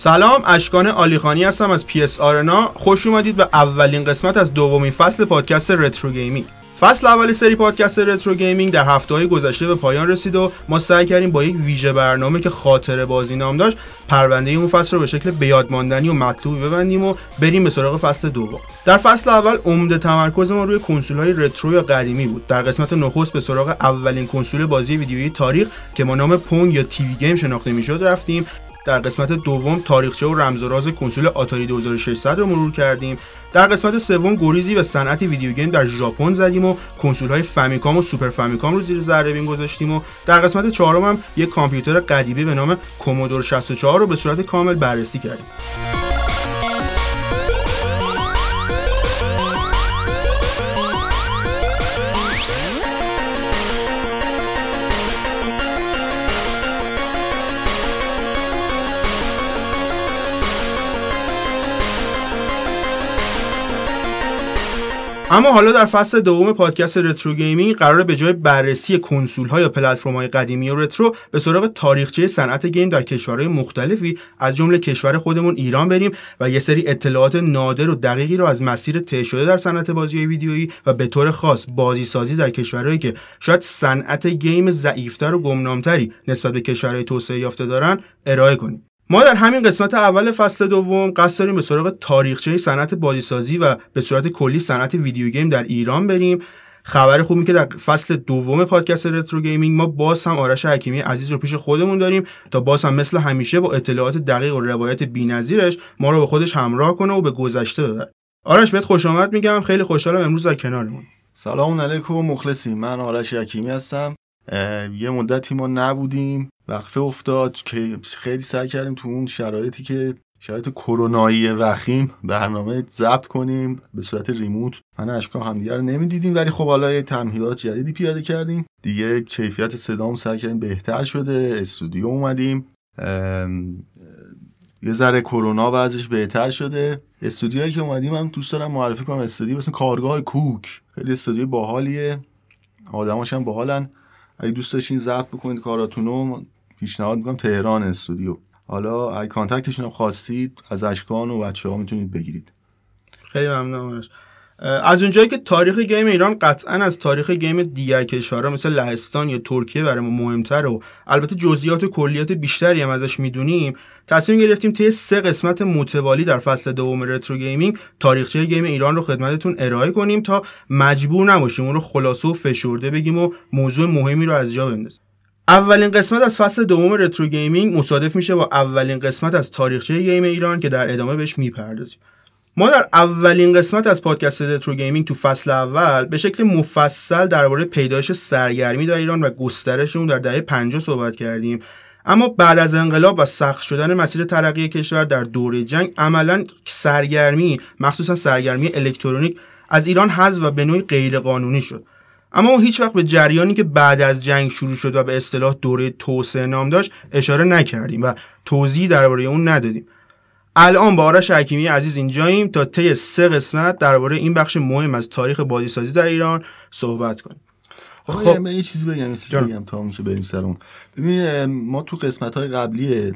سلام اشکان آلیخانی هستم از پی اس آرنا خوش اومدید به اولین قسمت از دومین فصل پادکست retro gaming. فصل اول سری پادکست retro gaming در هفته های گذشته به پایان رسید و ما سعی کردیم با یک ویژه برنامه که خاطره بازی نام داشت پرونده اون فصل رو به شکل بیادماندنی و مطلوبی ببندیم و بریم به سراغ فصل دوم. در فصل اول عمده تمرکز ما روی کنسول های retro یا قدیمی بود. در قسمت نخست به سراغ اولین کنسول بازی ویدیویی تاریخ که با نام پونگ یا TV Game شناخته می‌شد رفتیم. در قسمت دوم تاریخچه و رمز و راز کنسول آتاری 2600 رو مرور کردیم. در قسمت سوم گریزی به صنعت video game در ژاپن زدیم و کنسول های فامیکام و سوپر فامیکام رو زیر ذره بین گذاشتیم و در قسمت چهارم هم یک کامپیوتر قدیمی به نام کومودور 64 رو به صورت کامل بررسی کردیم. اما حالا در فصل دوم پادکست retro gaming قراره به جای بررسی کنسول ها یا پلتفرم های قدیمی و retro به سراغ تاریخچه صنعت game در کشورهای مختلفی از جمله کشور خودمون ایران بریم و یه سری اطلاعات نادر و دقیقی رو از مسیر طی شده در صنعت بازی ویدیویی و به طور خاص بازی سازی در کشورهایی که شاید صنعت game ضعیفتر و گمنامتری نسبت به کشورهای توسعه یافته دارن ارائه کنیم. ما در همین قسمت اول فصل دوم قصد داریم به سراغ تاریخچه صنعت بازیسازی و به صورت کلی صنعت video game در ایران بریم. خبر خوبی که در فصل دوم پادکست retro gaming ما باز هم آرش حکیمی عزیز رو پیش خودمون داریم تا باز هم مثل همیشه با اطلاعات دقیق و روایت بی‌نظیرش ما رو به خودش همراه کنه و به گذشته ببره. آرش بهت خوش آمد میگم. خیلی خوشحالم امروز در کنارمون. سلام علیکم مخلصی. من آرش حکیمی هستم. یه مدتی ما نبودیم. وقفه افتاد. که خیلی سعی کردیم تو اون شرایطی که شرایط کرونایی وخیم برنامه ضبط کنیم. به صورت remote. من اشکان همدیگه رو نمی‌دیدیم ولی خب حالا یه تمهیدات جدیدی پیاده کردیم. دیگه کیفیت صدام سعی کردیم بهتر شده. استودیو اومدیم. یه ذره کرونا وضعش بهتر شده. استودیویی که اومدیم هم دوست دارم معرفی کنم. استودیو مثل کارگاه کوک. خیلی استودیو باحالیه. آدماش هم باحالن. اگه دوست داشتین ضبط بکنید کاراتونو پیشنهاد می‌کنم تهران استودیو. حالا اگه کانتکتشون هم خواستید از اشکان و بچه ها می‌تونید بگیرید. خیلی ممنونم از اونجایی که تاریخ گیم ایران قطعا از تاریخ گیم دیگر کشورها مثل لهستان یا ترکیه برای ما مهمتر و البته جزئیات و کلیات بیشتری هم ازش می‌دونیم تصمیم گرفتیم طی سه قسمت متوالی در فصل دوم retro gaming تاریخچه game ایران رو خدمتتون ارائه کنیم تا مجبور نباشیم اون رو خلاصه و فشرده بگیم و موضوع مهمی رو از جا بندازیم. اولین قسمت از فصل دوم retro gaming مصادف میشه با اولین قسمت از تاریخچه game ایران که در ادامه بهش می‌پردازیم. ما در اولین قسمت از پادکست retro gaming تو فصل اول به شکل مفصل درباره پیدایش سرگرمی در ایران و گسترش اون در دهه 50 صحبت کردیم. اما بعد از انقلاب و سخت شدن مسیر ترقی کشور در دوره جنگ عملا سرگرمی مخصوصا سرگرمی الکترونیک از ایران حذف و به نوعی غیرقانونی شد. اما ما هیچ وقت به جریانی که بعد از جنگ شروع شد و به اصطلاح دوره توسعه نام داشت اشاره نکردیم و توضیح درباره اون ندادیم. الان با آرش حکیمی عزیز اینجاییم تا طی سه قسمت درباره این بخش مهم از تاریخ بازیسازی در ایران صحبت کنیم. خب. یه چیزی بگم یه بگم تا که بریم سر اون. ببین ما تو قسمت های قبلی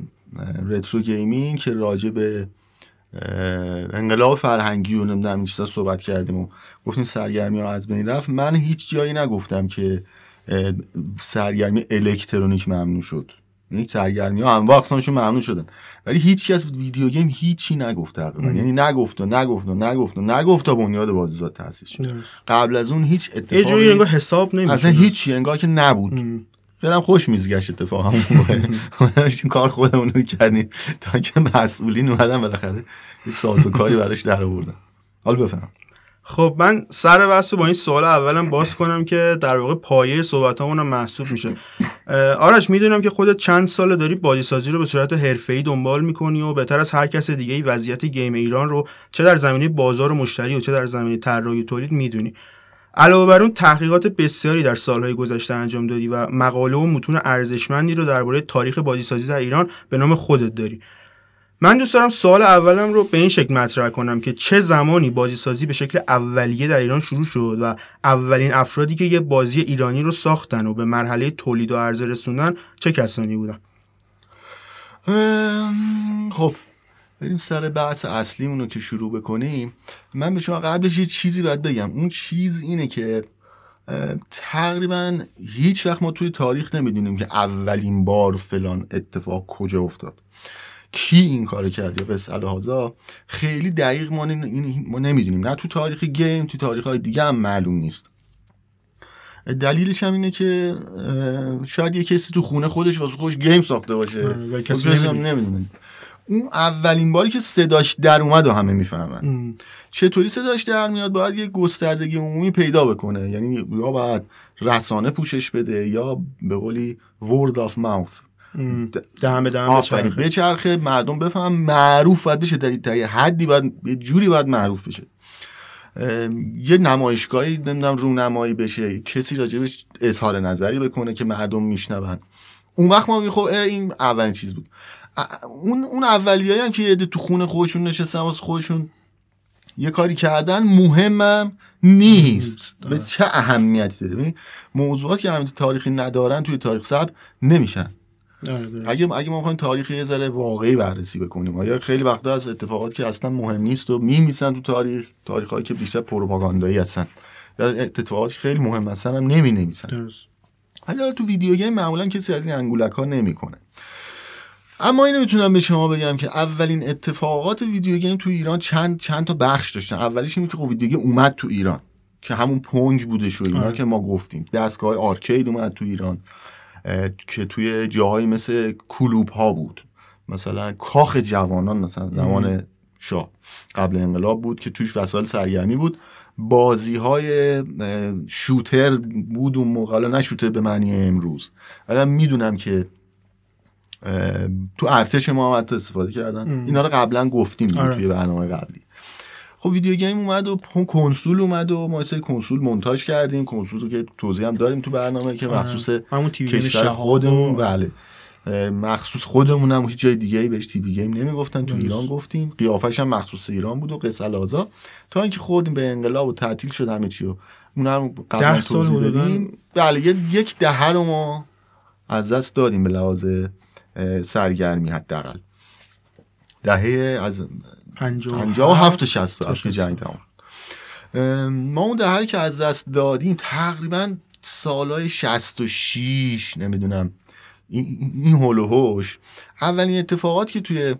retro gaming که راجع به انقلاب فرهنگی و نمی‌دونم این چیزا صحبت کردیم و گفتیم سرگرمی ها از بین رفت. من هیچ جایی نگفتم که سرگرمی الکترونیک ممنوع شد. یعنی سرگرمی ها هم اقسامشون ممنوع شدن. ولی هیچ کس video game هیچی نگفت تقریبا یعنی نگفت و نگفت و نگفت و نگفت تا بنیاد بازیساز تاسیس شد. قبل از اون هیچ اتفاقی یه جوری انگار حساب نمیشه اصلا هیچی انگار که نبود. خیلی خوش میزگشت اتفاقا داشتیم کار خودمون رو کردیم تا که مسئولین اومدن بالاخره یه سازوکاری براش در آوردن. حالا بفهم خب من سر بحث با این سوال اولم باز کنم که در واقع پایه صحبت هم محسوب میشه. آرش می‌دونم که خودت چند سال داری بازی سازی رو به صورت حرفه‌ای دنبال می‌کنی و بهتر از هر کس دیگه ای وضعیت گیم ایران رو چه در زمینه بازار و مشتری و چه در زمینه طراحی و تولید می‌دونی. علاوه بر اون تحقیقات بسیاری در سالهای گذشته انجام دادی و مقاله و متون ارزشمندی رو درباره تاریخ بازیسازی در ایران به نام خودت داری. من دوست دارم سوال اولم رو به این شکل مطرح کنم که چه زمانی بازی سازی به شکل اولیه در ایران شروع شد و اولین افرادی که یه بازی ایرانی رو ساختن و به مرحله تولید و عرضه رسوندن چه کسانی بودن؟ خب بریم سر بحث اصلیمون رو که شروع بکنیم. من به شما قبلش یه چیزی باید بگم. اون چیز اینه که تقریبا هیچ وقت ما توی تاریخ نمی‌دونیم که اولین بار فلان اتفاق کجا افتاد. کی این کار کرد یا قصه لحاظا خیلی دقیق ما, ما نمی‌دونیم. نه تو تاریخ گیم تو تاریخ های دیگه هم معلوم نیست. دلیلش هم اینه که شاید یه کسی تو خونه خودش واسه خودش گیم ساخته باشه. آره، کسی نمی‌دونه. اون اولین باری که صداش در اومد و همه می‌فهمن. چطوری صداش در میاد؟ باید یه گستردگی عمومی پیدا بکنه. یعنی یا باید رسانه پوشش بده یا به قولی word of mouth. دهن به دهن بچرخه. مردم بفهم معروف باید بشه در یه حدی باید یه جوری باید معروف بشه. یه نمایشگاهی نمی‌دونم رونمایی بشه کسی راجبش اظهار نظری بکنه که مردم میشنون. اون وقت ما خب این اولین چیز بود. اون اون اولیایی هم که یه تو خونه خودشون نشستن واسه خودشون یه کاری کردن مهمم نیست. به چه اهمیتی داره؟ موضوعات که اهمیت تاریخی ندارن توی تاریخ سب نمیشن. اگه اگه ما بخوایم تاریخ یه ذره واقعی بررسی بکنیم آیا خیلی وقتا از اتفاقات که اصلا مهم نیست و میمیسن تو تاریخ؟ تاریخایی که بیشتر پروپاگاندایی هستن. یا اتفاقاتی خیلی مهم هستن هم نمی نویسن حالا تو video game معمولا کسی از این انگولک ها نمی‌کنه. اما اینو می‌تونم به شما بگم که اولین اتفاقات video game تو ایران چند چند تا بخش داشتن. اولیش این که خب video game اومد تو ایران که همون Pong بوده شو اینا آره. که ما گفتیم. دستگاه arcade اومد تو ایران. که توی جاهایی مثل کلوب ها بود. مثلا کاخ جوانان مثلا زمان شاه قبل انقلاب بود که توش وسایل سرگرمی بود. بازی های شوتر بود اون موقع نه شوتر به معنی امروز. ولی می‌دونم که تو ارتش ما هم استفاده کردن. اینا رو قبلا گفتیم آره. توی برنامه قبلی. خب ویدیو گیم اومد و کنسول اومد و ما سری کنسول مونتاژ کردیم. کنسول رو که توضیح هم دادیم تو برنامه که آره. مخصوص همون کشور خودمون. بله. مخصوص خودمون هم هیچ جای دیگه ای بهش تیوی گیم نمی‌گفتن. تو ایران گفتیم. قیافش هم مخصوص ایران بود و قصه لازا. تا اینکه خوردیم به انقلاب و تعطیل شد همه چی و اون هم قبلا توضیح دادیم. بله یک دهه رو ما از دست دادیم به لحاظ سرگرمی حداقل. دهه از پنجاه و هفت و شست که جنگ تمام. ما اون دهه که از دست دادیم تقریبا سالهای شست و شیش نمی‌دونم. این هول و هوش. اولین اتفاقات که توی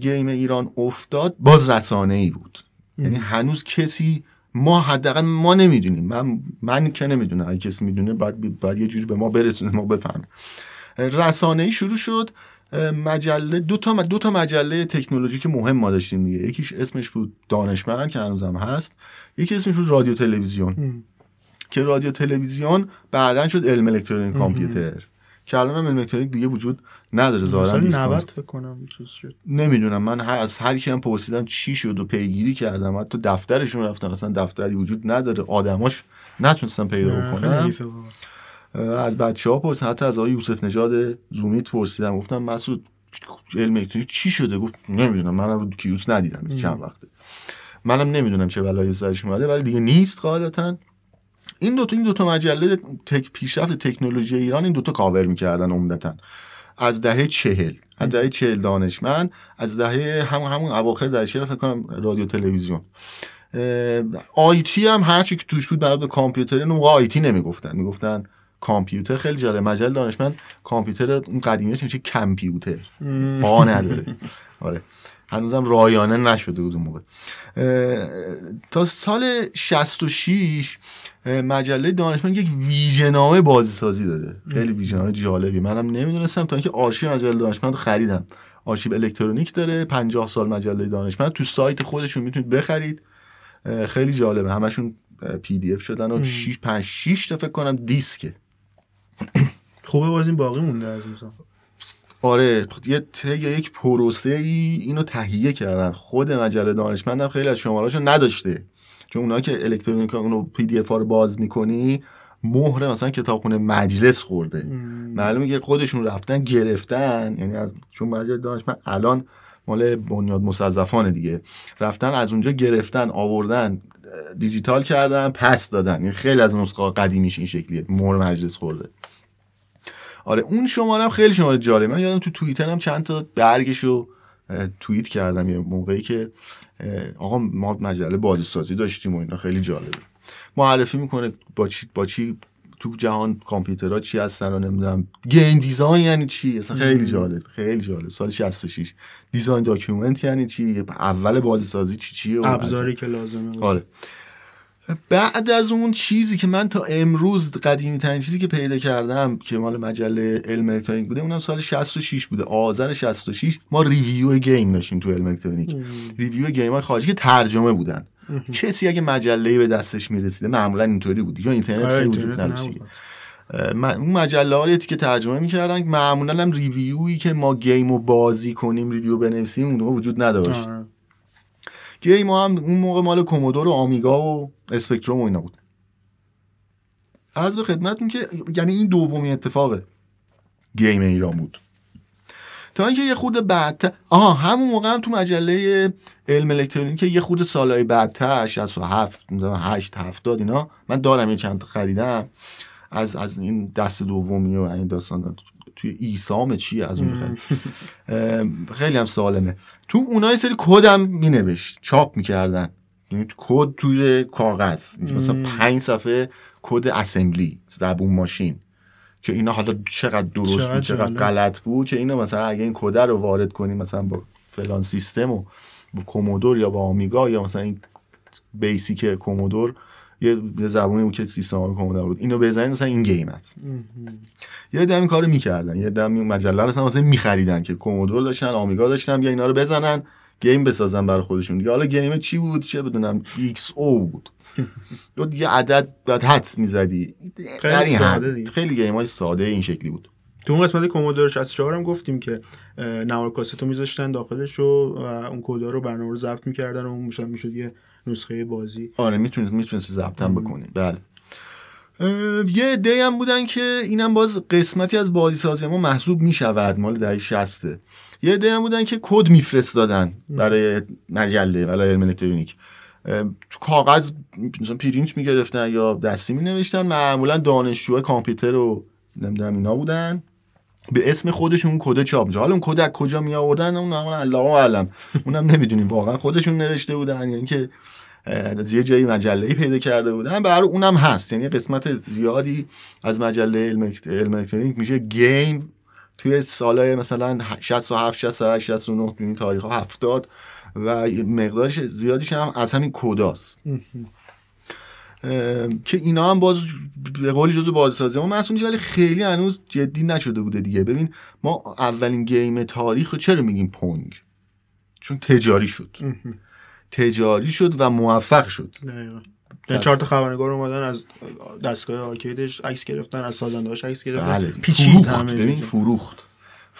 گیم ایران افتاد باز رسانه ای بود یعنی هنوز کسی ما حداقل ما نمی‌دونیم. من من که نمی‌دونم. اگه کسی می‌دونه باید, باید یه جوری به ما برسونه ما بفهمیم. رسانه ای شروع شد. مجله دو تا دو تا مجله تکنولوژیک مهم ما داشتیم دیگه. یکیش اسمش بود دانشمند که هنوزم هست. یکی اسمش بود رادیو تلویزیون. که رادیو تلویزیون بعدا شد علم الکترونیک کامپیوتر. که الان هم علم الکترونیک دیگه وجود نداره ظاهرا 90 فکر کنم شد. نمی‌دونم. من از هر کی هم پرسیدم چی شد و پیگیری کردم. حتی دفترشون رفتم اصلا دفتری وجود نداره. آدماش نتونستم پیدا بکنم از بچه ها پرسیدم حتی از آقای یوسف نژاد زومیت پرسیدم گفتم مسعود علم الکترونیک چی شده؟ گفت نمی‌دونم. منم رو کیوس ندیدم چند وقته. منم نمی‌دونم چه بلایی سرش اومده ولی دیگه نیست قاعدتا. این دو تا این دو تا مجله تک پیشرفت تکنولوژی ایران این دوتا کاور می‌کردن عمدتا. از دهه چهل. از دهه چهل دانشمند از دهه همون همون اواخر دهه چهل فکر کنم رادیو تلویزیون. آیتی هم هرچی که توش بود در کامپیوتر اون موقع آیتی نمی‌گفتن. می‌گفتن کامپیوتر خیلی جالب مجله دانشمند کامپیوتر اون قدیمیش میشه کامپیوتر آ نداره. آره. هنوزم رایانه نشده بود اون موقع. تا سال 66 مجله دانشمند یک ویژنامه بازی سازی داده. خیلی ویژنامه جالبی منم نمی‌دونستم تا اینکه آرشیو مجله دانشمند خریدم. آرشیو الکترونیک داره 50 سال مجله دانشمند. تو سایت خودشون می‌تونید بخرید. خیلی جالبه. همشون PDF شدن و 6 5 6 تا فکر کنم دیسکه. خوبه باز این باقی مونده از مثلا آره یه طی یک پروسه ای اینو تهیه کردن. خود مجله دانشمندم خیلی از شماراشو نداشته. چون اونا که الکترونیک اونو پی دی اف رو باز می‌کنی مهر مثلا کتابخونه مجلس خورده. معلومه که خودشون رفتن گرفتن. یعنی از چون مجله دانشمند الان مال بنیاد مصظفانه دیگه. رفتن از اونجا گرفتن آوردن دیجیتال کردن پس دادن. یعنی خیلی از نسخه قدیمیش این شکلیه. مهر مجلس خورده. آره اون شماره هم خیلی شماره جالب من یادم تو توییتر هم چند تا برگشو توییت کردم. یه موقعی که آقا ما مجله بازیسازی داشتیم و اینا خیلی جالبه. معرفی می‌کنه با چی با چی تو جهان کامپیوترها چی هستن و نمی‌دونم. game design یعنی چی؟ اصلا خیلی جالب خیلی جالب. سال 66 design document یعنی چی؟ اول بازی سازی چی چیه؟ ابزاری که لازمه آره. بعد از اون چیزی که من تا امروز قدیمی ترین چیزی که پیدا کردم که مال مجله علم الکترونیک بوده اونم سال 66 بوده. آذر 66 ما review game داشتیم تو علم الکترونیک. review game های خارجی که ترجمه بودن. کسی اگه مجله به دستش می‌رسیده معمولا اینطوری بود. یا اینترنت آره، خیلی وجود نداشت اون مجله ها که ترجمه می‌کردن. معمولا هم review یی که ما game رو بازی کنیم review بنویسیم اون وجود نداشت. آره. game هم اون موقع مال Commodore و Amiga و Spectrum و اینا بود. از به خدمتتون که یعنی این دومی اتفاقه. game ایران بود. تا اینکه یه خورده بعدتر آها همون موقع هم تو مجله علم الکترونیک یه خورده سالهای بعدتر 67 8 70 اینا من دارم یه چند تا خریدم. از از این دست دومی و این داستان توی ایسام چی از اون خیلی هم سالمه تو اونها سری کدم می نوشت چاپ می‌کردن. یعنی کد توی کاغذ. مثلا پنج صفحه کد اسمبلی زبون ماشین. که اینا حالا چقدر درست بود چقدر غلط بود که اینا مثلا اگه این کد رو وارد کنیم مثلا با فلان سیستم و با Commodore یا با Amiga یا مثلا این BASIC Commodore یه زبونی بود که سیستم ها Commodore بود اینو بزنید مثلا این game هست یه عده‌ای کارو می‌کردن. یه عده‌ای مجله رو مثلا میخریدن که Commodore داشتن Amiga داشتن یا اینا رو بزنن game بسازن برای خودشون. دیگه حالا game چی بود؟ چه بدونم XO بود. دو یه عدد بعد حدس می‌زدی. خیلی ساده خیلی گیم های ساده این شکلی بود. تو اون قسمت کومودور 64 هم گفتیم که نوار کاستو میذاشتن داخلش و اون کدا رو برنامه رو ضبط می‌کردن و اون می‌شد می‌شد یه نسخه بازی. آره می‌تونید می‌تونید هم بکنید بله. یه عده هم بودن که اینم باز قسمتی از بازی سازی ما محسوب می‌شود. مال دهه 60 یه عده هم بودن که کد میفرستادن برای مجله برای علم الکترونیک تو کاغذ مثلا پرینت می‌گرفتن یا دستی مینوشتن. معمولا دانشجوهای کامپیوتر رو نمی‌دونم اینا بودن. به اسم خودشون کد چاپ میشه. حالا اون کد از کجا می آوردن اون الله اعلم اونم نمی‌دونیم. واقعا خودشون نوشته بودن. یعنی که از یه جایی مجله پیدا کرده بودن. برای اونم هست. یعنی قسمت زیادی از مجله علم الکترونیک میشه. game توی سالهای مثلا 67 68 69 این تاریخ ها 70 و مقدارش زیادیش هم از همین کداست. که اینا هم باز به قولی جزو بازسازی ما. محسوب میشه ولی خیلی هنوز جدی نشده بوده دیگه. ببین ما اولین گیم تاریخ رو چرا میگیم پونگ؟ چون تجاری شد. تجاری شد و موفق شد. یعنی چهار تا خبرنگار اومدن از دستگاه arcade ش عکس گرفتن از سازندهاش عکس گرفتن. بله. فروخت. ببین فروخت.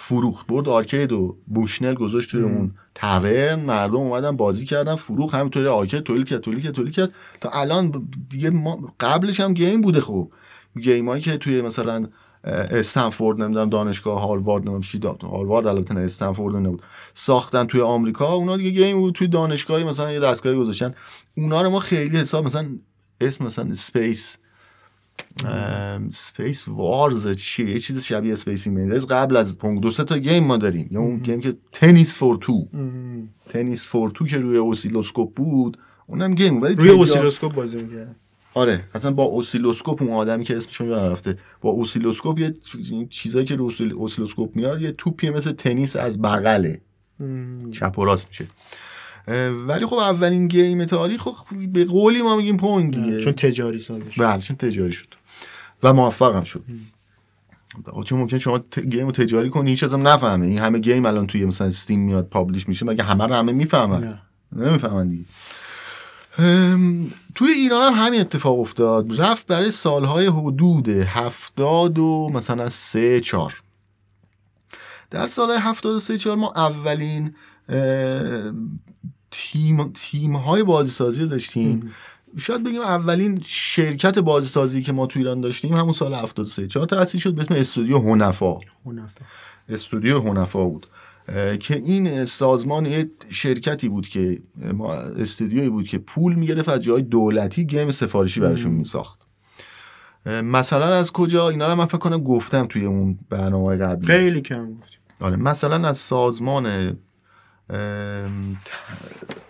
فروخت. برد arcade و بوشنل گذاشت توی اون tavern. مردم اومدن بازی کردن. فروخت همینطوری arcade تولید کرد تولید کرد تولید کرد. تا الان دیگه ما قبلش هم game بوده خوب game ایی که توی مثلا استنفورد نمی‌دونم دانشگاه هاروارد نمی‌دونم چی داد. هاروارد البته نه استنفورد نبود. ساختن توی آمریکا اونا دیگه game بود. توی دانشگاهی مثلا یه دستگاهی گذاشتن. اونا رو ما خیلی حساب مثلا اسم مثلا Space Space Wars چیه؟ یه چیز شبیه Space Invaders قبل از Pong دو سه تا game ما داریم. یا اون game که Tennis for Two Tennis for Two که روی اوسیلوسکوپ بود. اونم game ولی روی اوسیلوسکوپ بازی می‌کرد آره. اصلا با اوسیلوسکوپ اون آدمی که اسمش رو رفته با اوسیلوسکوپ یه چیزایی که روی اوسیلوسکوپ میاد یه توپی مثل تنیس از بغله. چپ و راست میشه. ولی خب اولین game تاریخ خب به قولی ما میگیم Pong دیگه. چون تجاری‌سازی شد بله چون تجاری شد. و موفق هم شد چون ممکنه شما game رو تجاری کنی هیچکسم نفهمه. این همه game الان توی مثلا Steam میاد publish میشه مگه همه رو همه می‌فهمن؟ نمی‌فهمن دیگه. توی ایران هم همین اتفاق افتاد. رفت برای سالهای حدود هفتاد و مثلا سه چار در سالهای هفتاد و سه چار ما اولین تیم, تیم های بازیسازی داشتیم. شاید بگیم اولین شرکت بازیسازی که ما تو ایران داشتیم همون سال 73 چهار تأسیس شد به اسم استودیو هنفا. استودیو هنفا بود. که این سازمان یه شرکتی بود که ما استودیویی بود که پول می‌گرفت از جای دولتی گیم سفارشی براشون میساخت. مثلا از کجا؟ اینا رو من فکر کنم گفتم توی اون برنامه قبلی. خیلی کم گفتیم. آره مثلا از سازمان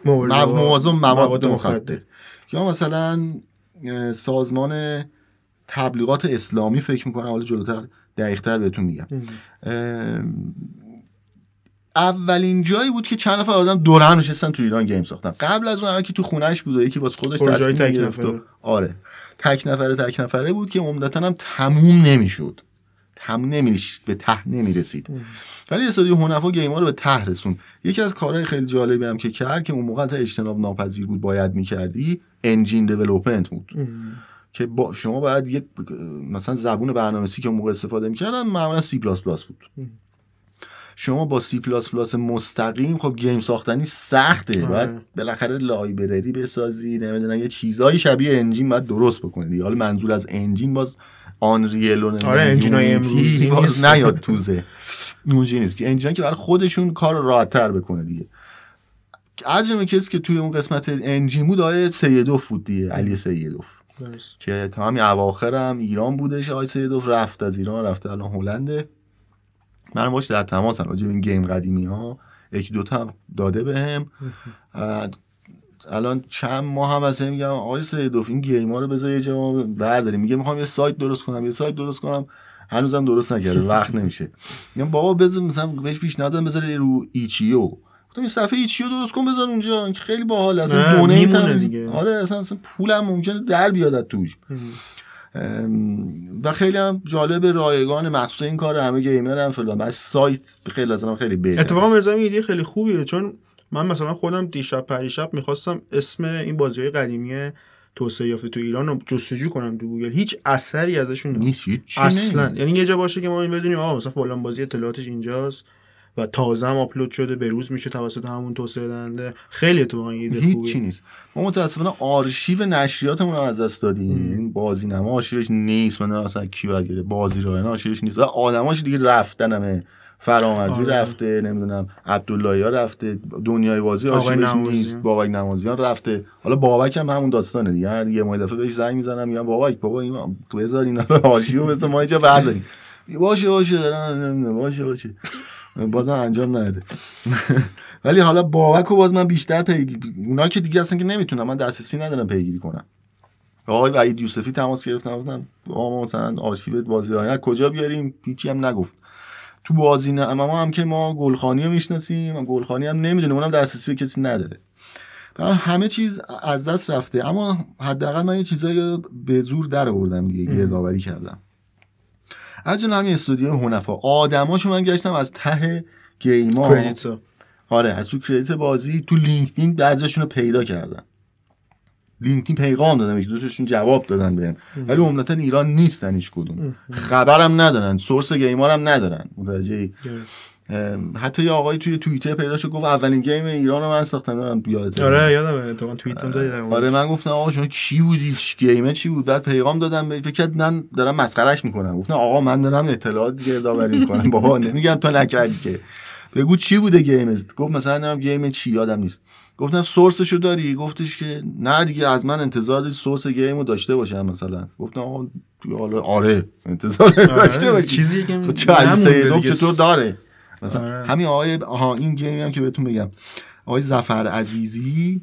موازم مواد مخدر. یا مثلا سازمان تبلیغات اسلامی فکر می‌کنم حالا جلوتر دقیقتر بهتون میگم. اولین جایی بود که چند نفر آدم دور هم نشستن تو ایران گیم ساختن. قبل از اون که تو خونهش بود و یکی واسه خودش تصمیم گرفت آره. تک نفره تک نفره بود که عمدتا هم تموم نمی‌شد. تموم نمی‌شد به ته نمی‌رسید. ولی استودیو هنفا game ا رو به ته رسون. یکی از کارهای خیلی جالبی هم که کرد که اون موقع تا اجتناب ناپذیر بود باید می‌کردی engine development بود. که با شما باید یک مثلا زبون برنامه‌نویسی که اون موقع استفاده می‌کردن معمولا سی پلاس پلاس بود شما با سی پلاس پلاس مستقیم خب game ساختنی سخته. آره. باید بالاخره library بسازی نمی‌دونم یه چیزایی شبیه engine باید درست بکنید حالا منظور از engine باز Unreal و آره engine های باز نیاد تو ذهن اونجوری نیست. که engine که برای خودشون کار راحتتر بکنه دیگه. از جمله کسی که توی اون قسمت engine بود آقای سیدوف بود دیگه علی سیدوف. که تا همین اواخر هم ایران بودش آقای سیدوف رفت از ایران رفته الان هلنده. من باش در تماس راجع این game قدیمی ها یکی دوتا هم داده بهم. الان چند ماه هم از میگم آقای سیدوف این گیم ها رو بذار یه جا برداریم. میگه می‌خوام یه سایت درست کنم یه سایت درست کنم. هنوزم درست نکرده وقت نمیشه. میگم بابا بذار مثلا بهش پیشنهاد دادم بذار رو ایچیو. گفتم این صفحه ایچیو درست کن بذار اونجا. که خیلی باحال اصلا دونه دیگه. آره اصلا, اصلا پولم ممکنه در بیاد توش. و خیلی هم جالب رایگان مخصوص این کار همه گیمر هم فلان. بس سایت خیلی لازم خیلی بهتر اتفاقا خیلی خوبیه چون من مثلا خودم دیشب پریشب می‌خواستم اسم این بازی های قدیمی توسعه یافته تو ایران رو جستجو کنم تو گوگل. هیچ اثری ازشون نیست اصلا. یعنی یه جا باشه که ما این بدونیم آها مثلا فلان بازی اطلاعاتش اینجاست و تازه هم آپلود شده به روز میشه توسط همون توسعه دهنده. خیلی اتفاقا ایده خوبه چی نیست. ما متاسفانه آرشیو نشریاتمون رو از دست دادیم. این یعنی بازی‌نما آرشیوش نیست. من اصلا کی باید بازی رو آرشیوش نیست. و آدماش دیگه رفتن همه فرامرزی آره. رفته نمی‌دونم عبدالله ها رفته دنیای بازی آرشیوش نیست بابک نمازیان رفته. حالا بابک هم همون داستانه دیگه. یه ماه دفعه بهش زنگ می‌زنم میگم بابک بابا این بذار اینا رو آرشیو بذار ما اینجا برداریم. باشه باشه باشه باشه. بازم انجام نده ولی حالا بابک و باز من بیشتر پیگیری اونا که دیگه اصلا که نمی‌تونم من دسترسی ندارم پیگیری کنم. آقای وحید یوسفی تماس گرفتم گفتم آقا مثلا آرشیو بازی راه کجا بیاریم؟ هیچی هم نگفت. تو بازی نه اما هم که ما گلخانی رو می‌شناسیم گلخانی هم نمی‌دونه اونم دسترسی به کسی نداره. برای همه چیز از دست رفته اما حداقل من یه چیزایی به زور در آوردم دیگه گردآوری کردم. از جمله همین استودیو هنفا. آدماشو من گشتم از ته گیما آره از تو کردیت بازی تو لینکدین بعضیشون رو پیدا کردم. لینکدین پیغام دادم یک دوتاشون جواب دادن بهم. ولی عمدتا ایران نیستن هیچ کدوم. خبرم ندارن source گیما رو هم ندارن متوجه حتی یه آقای توی توییتر پیدا شد گفت اولین game ایران رو من ساختم. من یادم آره یادمه. تو توییتم آره من گفتم آقا شما کی بودی؟ game ه چی بود؟ بعد پیغام دادم فکر کرد من دارم مسخرهش می‌کنم. گفتم آقا من دارم اطلاعات گردآوری می‌کنم. بابا نمیگم تو نکردی که. بگو چی بوده game گفت مثلا game چی یادم نیست. گفتم source شو داری؟ گفتش که نه دیگه از من انتظار source game رو داشته باشم مثلا. گفتم آقا آره انتظار آره، داشته باشی. چیزی که خب چطور داره؟ مثلا آره. همین آقای آها این گیمی هم که بهتون بگم. آقای زفر عزیزی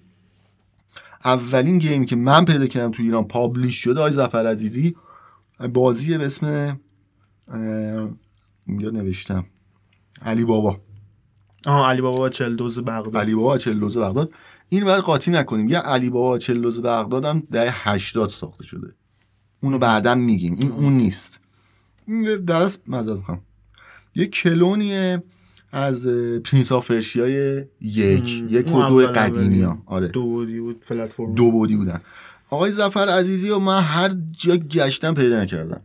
اولین گیمی که من پیدا کردم تو ایران پابلیش شده آقای زفر عزیزی بازی به اسم اینجا نوشتم. علی بابا. آها علی بابا چل دوز بغداد. علی بابا چل دوز بغداد. این باید قاطی نکنیم. یه علی بابا چل دوز بغداد هم ده 80 ساخته شده. اونو بعدا میگیم. این اون نیست. درست مزاد کنم یه کلونیه از پرینس آف یک. یک و دو قدیمی ها. آره. دو بودی بود پلتفرم. دو بودی بودن. آقای زفر عزیزی و من هر جا گشتم پیدا نکردم.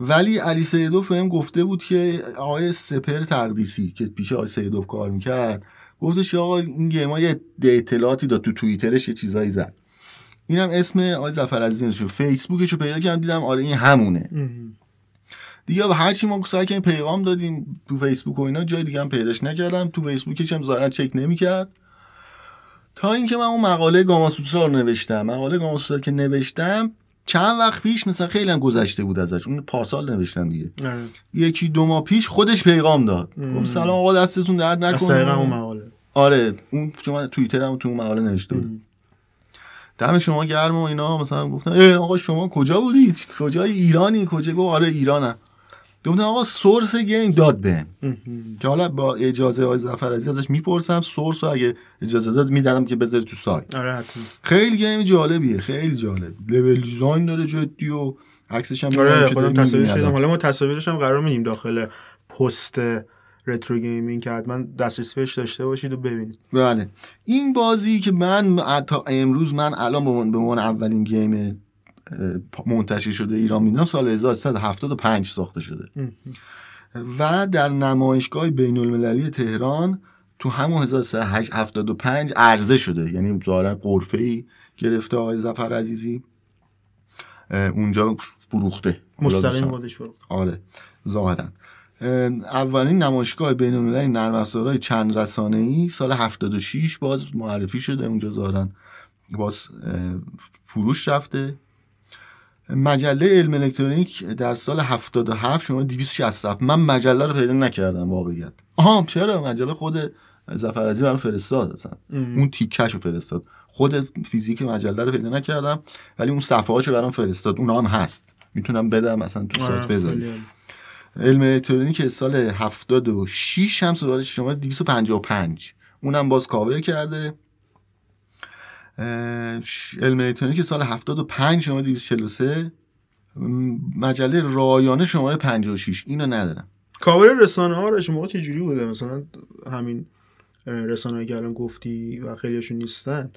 ولی علی سیدوف بهم گفته بود که آقای سپر تقدیسی که پیش آقای سیدوف کار می‌کرد گفتش آقا این گیم یه اطلاعاتی داد تو توییترش یه چیزایی زد. اینم اسم آقای زفر شد فیسبوکش رو پیدا کردم دیدم آره این همونه. دیگه هر چی ما سعی کردیم پیغام دادیم تو فیسبوک و اینا جای دیگه هم پیداش نکردم. تو فیسبوکش هم ظاهرا چک نمی‌کرد. تا اینکه من اون مقاله گاماسوترا رو نوشتم. مقاله گاماسوترا که نوشتم چند وقت پیش مثلا خیلی هم گذشته بود ازش. اون پارسال نوشتم دیگه. آره. یکی دو ماه پیش خودش پیغام داد. گفت سلام آقا دستتون درد نکنه. اون مقاله. آره. اون چون من توییتر هم تو اون مقاله نوشته بود. دم شما گرم و اینا. مثلا گفتن ای آقا شما کجا بودید؟ کجای ایرانی؟ کجا؟ گفت آره ایرانم. گفتم آقا سورس گیم داد بهم که حالا با اجازه های زفر عزیز ازش می‌پرسم سورس رو اگه اجازه داد میدارم که بذاری تو سایت. آره حتما. خیلی گیم جالبیه خیلی جالب. لول دیزاین داره جدی و عکسش هم آره خودم تصاویر شدم. حالا ما تصاویرش هم قرار میدیم داخل پست retro gaming که حتما دسترسی بهش داشته باشید و ببینید. بله. این بازی که من تا امروز من الان به عنوان- به اولین گیم منتشر شده ایران می‌دونم سال 1375 ساخته شده. و در نمایشگاه بین المللی تهران تو همون 1375 عرضه شده. یعنی ظاهرا غرفه‌ای گرفته آقای ظفر عزیزی. اونجا فروخته. مستقیم خودش برو آره ظاهرا. اولین نمایشگاه بین المللی نرم افزارهای چند رسانه ای سال 76 باز معرفی شده. اونجا ظاهرا باز فروش رفته. مجله علم الکترونیک در سال 77 شما 267 من مجله رو پیدا نکردم واقعیت. آها چرا؟ مجله خود ظفر عزیز برام فرستاد اصلا. اون تیکش رو فرستاد. خود فیزیک مجله رو پیدا نکردم ولی اون صفحه هاشو برام فرستاد. اون هم هست. می‌تونم بدم مثلا تو آره، سایت بذارم خیلی عالی. علم الکترونیک سال 76 هم سوالش شما 255 اونم باز کاور کرده. علم الکترونیک سال 75 شما 243 م، مجله رایانه شماره 56 اینو ندارم. کاور رسانه ها رو شما چجوری بوده؟ مثلا همین رسانه که الان گفتی و خیلیشون نیستن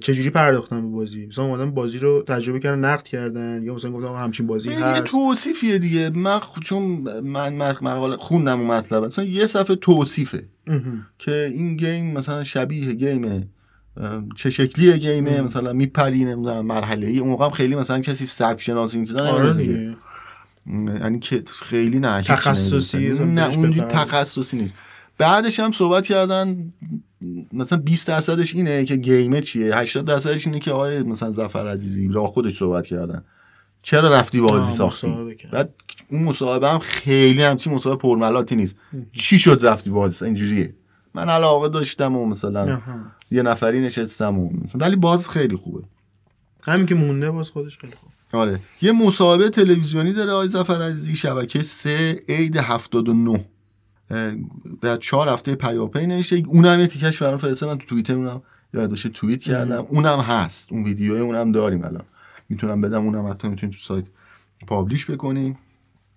چجوری پرداختن به بازی؟ مثلا اومدن بازی رو تجربه کردن نقد کردن یا مثلا گفتن آقا همچین بازی یه هست. توصیفیه دیگه. من خ- چون من مقاله خوندم اون مطلب. مثلا یه صفحه توصیفه. که این گیم مثلا شبیه گیمه اه، چه شکلیه گیمه مثلا میپری نمی‌دونم مرحله ای. اون موقع خیلی مثلا کسی سبک شناسی چیزا آره یعنی که خیلی نه تخصصی نه اون. تخصصی نیست. بعدش هم صحبت کردن مثلا 20 درصدش اینه که گیمه چیه 80 درصدش اینه که آقای مثلا ظفر عزیزی را خودش صحبت کردن. چرا رفتی بازی ساختی. بعد اون مصاحبه هم خیلی همچین مصاحبه پرملاتی نیست. چی شد رفتی بازی؟ اینجوریه. من علاقه داشتم و مثلا. یه نفری نشستم و مثلا. ولی باز خیلی خوبه. همین که مونده باز خودش خیلی خوب. آره. یه مصاحبه تلویزیونی داره آقای ظفر عزیزی شبکه 3 عید 79 اه، در چهار هفته پیاپی نوشته. اونم یه تیکش برام فرستادم تو توییتر اونم یاد باشه توییت کردم. اونم هست. اون ویدیو اونم داریم الان. می‌تونم بدم اونم حتی می‌تونیم تو سایت پابلیش بکنیم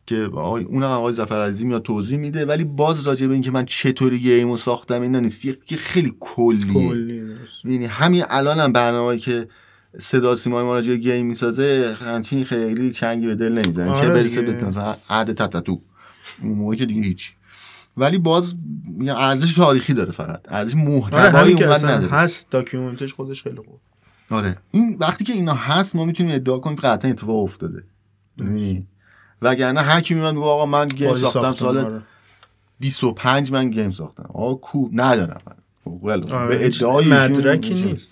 که آقای اونم آقای ظفر عزیزی میاد توضیح میده ولی باز راجع به اینکه من چطوری گیمو ساختم اینا نیست. یه خیلی کلیه. می‌بینی همین الان هم برنامه‌ای که صدا سیمای ما راجع به گیم می‌سازه همچین خیلی چنگی به دل نمی‌زنه. چه آره برسه. به مثلا عهد تتتو. اون موقع که دیگه هیچ ولی باز ارزش تاریخی داره فقط. ارزش آره محتوایی که اونقدر نداره. هست. document ش خودش خیلی خوب. آره. این وقتی که اینا هست ما می‌تونیم ادعا کنیم که قطعا اتفاق افتاده. می‌بینی؟ وگرنه هر کی میاد میگه آقا من game ساختم سال آره. 25 من game ساختم. آقا کو ندارم. ول آره، به ادعای مدرکی نیست.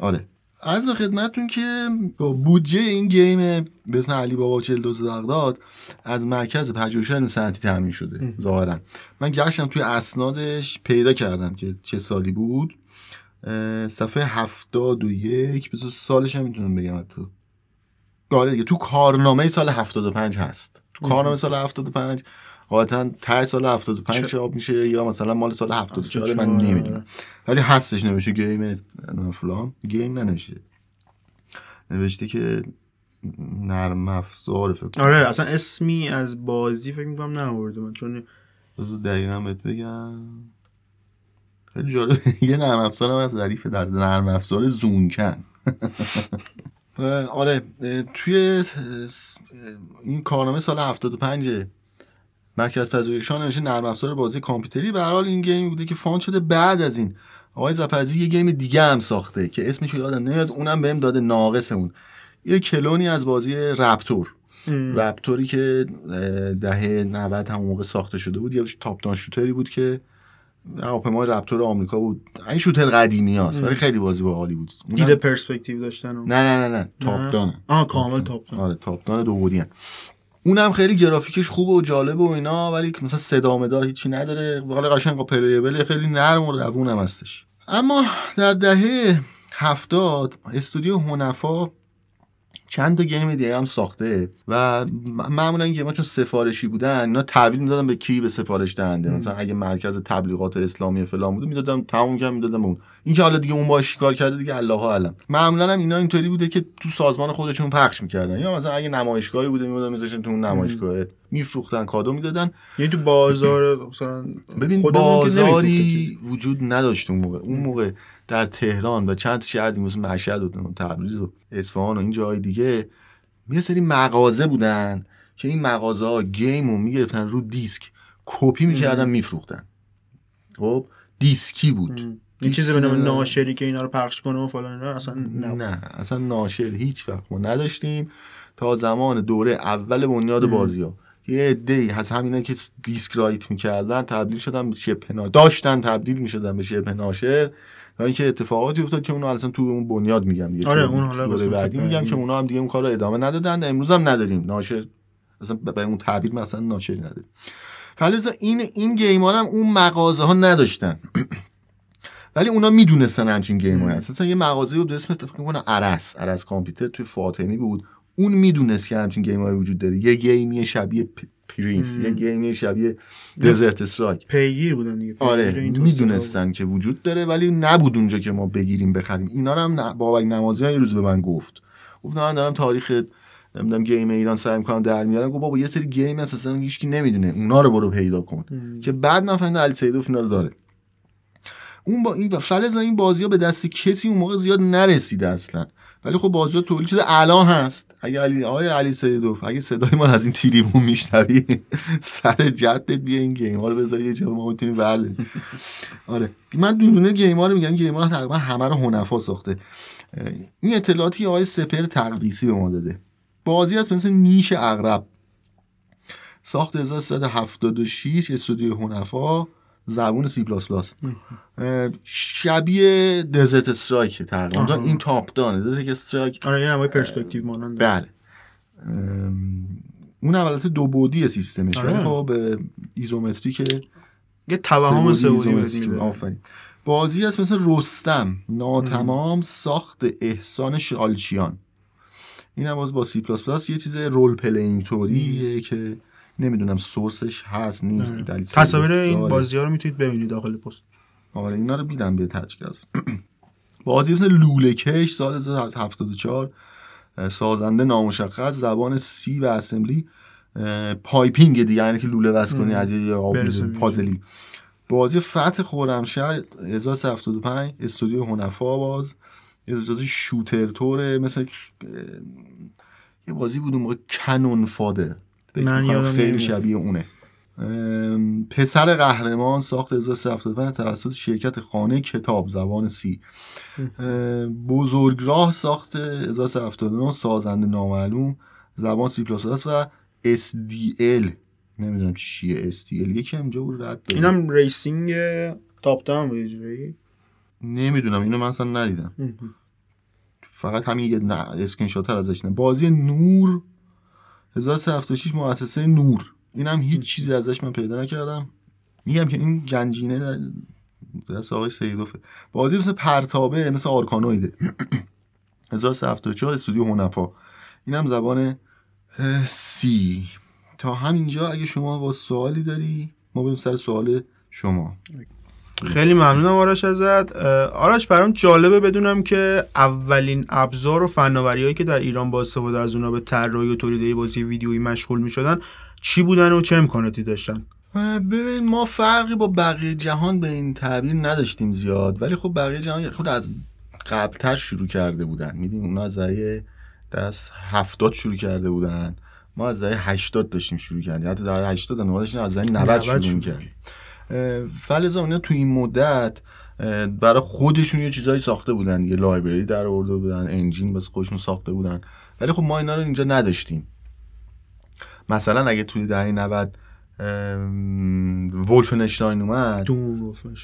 آره. عرض به خدمتتون که با بودجه این گیم به اسم علی بابا 42 بغداد از مرکز پژوهش علم صنعتی تامین شده ظاهرا. من گشتم توی اسنادش پیدا کردم که چه سالی بود. صفحه 71 بذار سالش هم می‌تونم بگم حتی. آره دیگه. تو کارنامه سال 75 هست. تو کارنامه سال 75 غالبا ته سال 75 چه- چاپ میشه یا مثلا مال سال 74 من نمی‌دونم. ولی هستش نوشته گیم فلان. گیم ننوشته. نوشته که نرم افزار فکر. آره اصلا اسمی از بازی فکر می‌کنم نورده من چون دقیقا بهت بگم. خیلی جالب. یه نرم افزار هم از ردیف در نرم افزار زونکن. آره توی این کارنامه سال 75 مرکز پژوهشان نوشته نرم افزار بازی کامپیوتری. به هر حال این game بوده که fund شده. بعد از این آقای ظفر عزیزی یه game دیگه هم ساخته که اسمش یادم نمیاد. اونم بهم داده ناقص اون. یه کلونی از بازی Raptor. Raptor ی که دهه 90 هم موقع ساخته شده بود. یه top-down shooter ی بود که هواپیمای Raptor آمریکا بود. این shooter قدیمی هست ولی خیلی بازی باحالی بود. اونم- دیده پرسپکتیو داشتن و... نه نه نه نه. top-down آه کامل top-down آره top-down دو بعدی اونم خیلی گرافیکش خوبه و جالبه و اینا ولی مثلا صدا مدا هیچی نداره. حالا قشنگ playable خیلی نرم و روونم هستش. اما در دهه هفتاد استودیو هنفا چند تا game دیگه هم ساخته و معمولا این game ‌ها چون سفارشی بودن اینا تحویل می‌دادن به کی به سفارش دهنده. مثلا اگه مرکز تبلیغات اسلامی فلان بوده می‌دادم تموم کردم می‌دادم اون. این که حالا دیگه اون باش کار کرده دیگه الله اعلم معمولا هم اینا اینطوری بوده که تو سازمان خودشون پخش می‌کردن. یا مثلا اگه نمایشگاهی بوده می‌دادن میذاشتن تو اون نمایشگاه میفروختن کادو می‌دادن. یعنی تو بازار مثلا ببین بازاری وجود نداشت اون موقع. اون موقع در تهران و چند شهر مثل مشهد و تبریز و اصفهان و این جای دیگه یه سری مغازه بودن که این مغازه ها گیم رو می‌گرفتن رو دیسک کپی می‌کردن میفروختن. خب دیسکی بود. این چیزی به نام ناشری که اینا رو پخش کنه و فلان اینا اصلا نه. نه اصلا ناشر هیچ وقت ما نداشتیم. تا زمان دوره اول بنیاد بازی ها یه عده از همینا که دیسک write می‌کردن تبدیل شدن به شبه داشتن تبدیل می‌شدن به شبه ناشر. تا اینکه اتفاقاتی افتاد که اونو اصلا تو اون بنیاد میگم دیگه. آره اون حالا بعدی میگم که اونا هم دیگه اون کار رو ادامه ندادن. امروز هم نداریم. ناشر مثلا به اون تعبیر مثلا ناشری نداریم. فلذا این این game ‌ها هم اون مغازه ها نداشتن. ولی اونا می‌دونستن همچین game هست یه مغازه بود اسم فکر کنم ارس. ارس کامپیوتر توی فاطمی بود. اون می‌دونست که همچین game های وجود داره. یه game ی شبیه Prince یه game ی شبیه Desert Strike پیگیر بودن دیگه آره می‌دونستن که وجود داره ولی نبود اونجا که ما بگیریم بخریم. اینا رو هم بابک نمازی یه روز به من گفت. گفت من دارم تاریخ نمی‌دونم game ایران سعی می‌کنم در میارم. گفت بابا یه سری game اساسا هیچکی نمی‌دونه. اونا رو برو پیدا کن. که بعد من فهمیدم علی سیدوف اینا رو داره. اون با این فلذا این بازی ها به دست کسی اون موقع زیاد نرسیده اصلا. ولی خب بازی تولید شده. الان هست. اگه علی آقای علی سیدوف اگه صدای ما از این تریبون میشنوی سر جدت بیا این game ها رو بذار یه جا ما بتونیم برداریم آره. من دونه game ها رو میگم game ها تقریبا همه رو هنفا ساخته. این اطلاعاتی آقای سپر تقدیسی به ما داده. بازی هست مثل نیش عقرب ساخت 1376 استودیو هنفا زبون سی پلاس پلاس. شبیه Desert Strike تقریبا. این top-down ه. Desert Strike. آره یه پرسپکتیو مانند. بله. اون اولت دو بعدی سیستمش. ولی آره. خب یه isometric ی که یه توهم سه آفرین. بازی هست مثل رستم. ناتمام ساخت احسان شالچیان. این هم باز با سی پلاس پلاس یه چیز role playing طوریه که نمی‌دونم source ش هست نیست دلیل تصاویر این بازی ها رو می‌تونید ببینید داخل پست. آره اینا رو بیدم به تجگز بازی مثل لوله کش سال 74 سازنده نامشخص زبان C و Assembly piping دیگه یعنی که لوله وصل کنی از یه puzzle ی. بازی فتح خرمشهر 1375 استودیو هنفا باز یه shooter طوره مثل یه بازی بود اون موقع Cannon Fodder من خیلی شبیه اونه. پسر قهرمان ساخت 1375 توسط شرکت خانه کتاب زبان C. بزرگراه ساخت 1379 سازنده نامعلوم زبان سی پلاس و SDL نمی‌دونم چیه SDL یکی اینجا بود رد داره اینم racing top down بود نمی‌دونم اینو من اصلا ندیدم. فقط همین یه اسکرین شات ازش نه بازی نور 1376 مؤسسه نور. اینم هیچ چیزی ازش من پیدا نکردم. میگم که این گنجینه در دست آقای سیدوفه. بازی مثل پرتابه مثل Arkanoid ه 1374 استودیو هونپا اینم زبان سی تا همینجا اگه شما با سوالی داری ما بریم سر سوال شما. خیلی ممنونم آرش ازت. آرش برام جالبه بدونم که اولین ابزار و فناوریهایی که در ایران با استفاده از اونا به طراحی و تولید بازی ویدیویی مشغول می‌شدن چی بودن و چه امکاناتی داشتن؟ ببین ما فرقی با بقیه جهان به این تعبیر نداشتیم زیاد. ولی خب بقیه جهان خود از قبلتر شروع کرده بودن. میدیم اونا از دهه دست هفتاد شروع کرده بودن. ما از دهه هشتاد داشتیم شروع کردیم. حتی دهه هشتاد از دهه 90 شروع کردیم. فلزا اینا تو این مدت برای خودشون یه چیزایی ساخته بودن یه لایبرری در آورده بودن انجین بس خودشون ساخته بودن. ولی خب ما اینا رو اینجا نداشتیم. مثلا اگه توی دهه 90 ولفنشتاین اومد.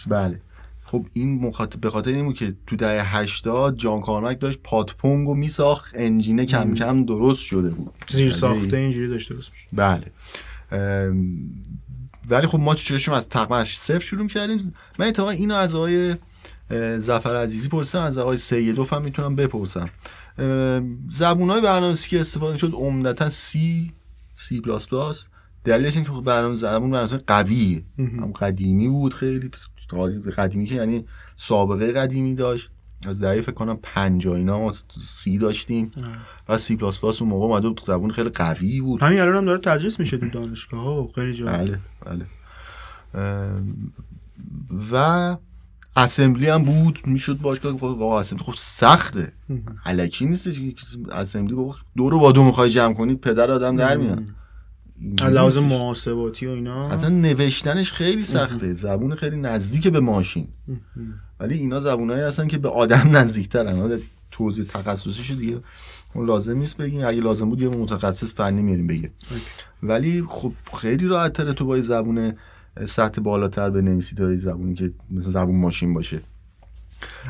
بله. خب این مخاطب به خاطر این که تو دهه 80 جان کارمک داشت پاتپونگو میساخت انجینه کم کم درست شده بود. زیر یعنی ساخته اینجوری داشته درست بله. ولی خب ما چشم از تقریبا صفر شروع کردیم. من اتفاقا اینو از آقای زفر عزیزی پرسیدم از آقای سیدوف هم می‌تونم بپرسم. زبون های برنامه‌نویسی که استفاده شد عمدتا سی سی پلاس پلاس دلیلش این که خب برنامه زبون برنامه قوی هم قدیمی بود خیلی قدیمی که یعنی سابقه قدیمی داشت. از دهه فکر کنم 50 اینا ما C داشتیم. و سی پلاس پلاس اون موقع اومده بود زبون خیلی قوی بود. همین الان هم داره تدریس میشه تو دانشگاه ها خیلی جا. بله. بله. و Assembly هم بود می‌شد باشگاه واقعا Assembly خب سخته. الکی نیستش که اسمبلی با دو رو با دو می‌خوای جمع کنی پدر آدم در میاد. لازم محاسباتی و اینا. اصلا نوشتنش خیلی سخته. زبون خیلی نزدیک به ماشین. ولی اینا زبونایی هستن که به آدم نزدیکترن. توضیح تخصصیشو دیگه اون لازم نیست بگین اگه لازم بود یه متخصص فنی میریم بگه ولی خب خیلی راحت تره تو با زبون سطح بالاتر بنویسی تا زبونی که مثل زبون ماشین باشه.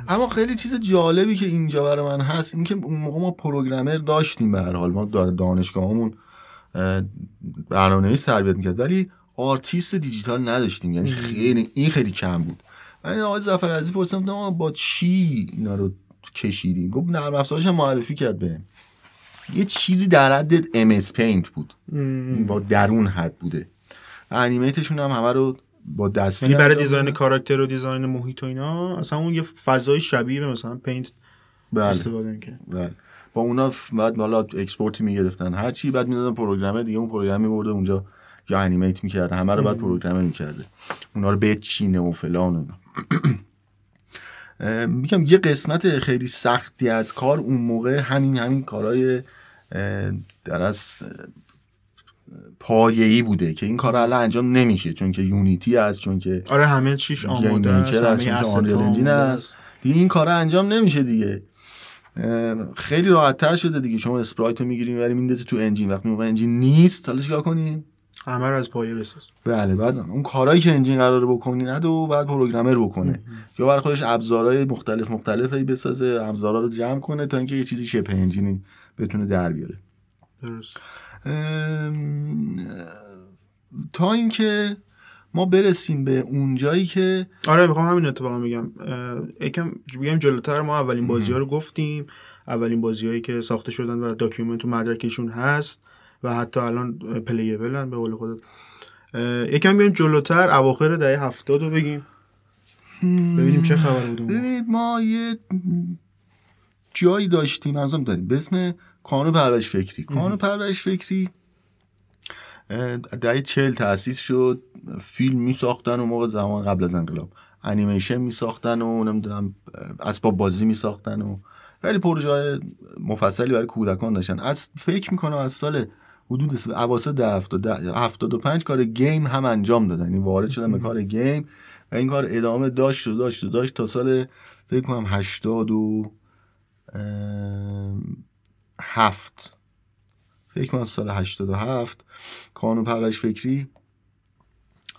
اما خیلی چیز جالبی که اینجا برای من هست این که اون موقع ما programmer داشتیم به هر حال. ما دانشگاهمون برنامه‌نویس تربیت می‌کرد. ولی artist digital نداشتیم. یعنی خیلی این خیلی کم بود. من آقای ظفر عزیز پرسیدم با چی اینا رو کشیدیم گفت نرم افزارش معرفی کرد به یه چیزی در حد MS Paint بود. یا در اون حد بوده. animate شون هم همه رو با دستی یعنی برای design کاراکتر و design محیط و اینا اصلا اون یه فضای شبیه به مثلا Paint بله. استفاده می‌کنه بله. با اونا بعد حالا export ی می‌گرفتن. هر چی بعد می‌دادن programmer دیگه اون program میبرده اونجا یا animate می‌کرده همه رو بعد programmer می‌کرده. اونا رو چینه و فلان و میگم یه قسمت خیلی سختی از کار اون موقع همین همین کارهای در از پایه‌ای بوده که این کار الان انجام نمیشه چون که یونیتی هست چون که آره همه چیش آماده است همه است. این کار انجام نمیشه دیگه. خیلی راحت تر شده دیگه. شما اسپرایت رو می‌گیری می‌بری میندازی تو انجین. وقتی موقع انجین نیست حالا چیکار کنی همه رو از پایه بساز. بله بعد اون کارهایی که انجین قراره بکنی نده و بعد پروگرامر بکنه. یا برای خودش ابزارهای مختلف مختلفی بسازه ابزارا رو جمع کنه تا اینکه یه چیزی شبه انجینی بتونه در بیاره. درست. تا اینکه ما برسیم به اون جایی که آره می‌خوام همین اتفاقا میگم یکم بگم جلوتر ما اولین بازی ها رو گفتیم. اولین بازی هایی که ساخته شدن و document و مدرکشون هست. و حتی الان playable ن به قول خودت. یکم بیایم جلوتر اواخر دهه هفتاد رو بگیم. ببینیم چه خبر بود ببینید ما یه جایی داشتیم هنوزم داریم. به اسم کانون پرورش فکری. کانون پرورش فکری دهه چل تاسیس شد. فیلم می ساختن و موقع زمان قبل از انقلاب. انیمیشن می ساختن و نمی‌دونم اسباب بازی می ساختن و خیلی پروژه مفصلی برای کودکان داشتن. از فکر می‌کنم از سال حدود اواسط هفتاد و پنج کار game هم انجام دادن. یعنی وارد شدن به کار game و این کار ادامه داشت و داشت و داشت تا سال فکر کنم هشتاد و هفت. فکر کنم سال 87 کانون پرورش فکری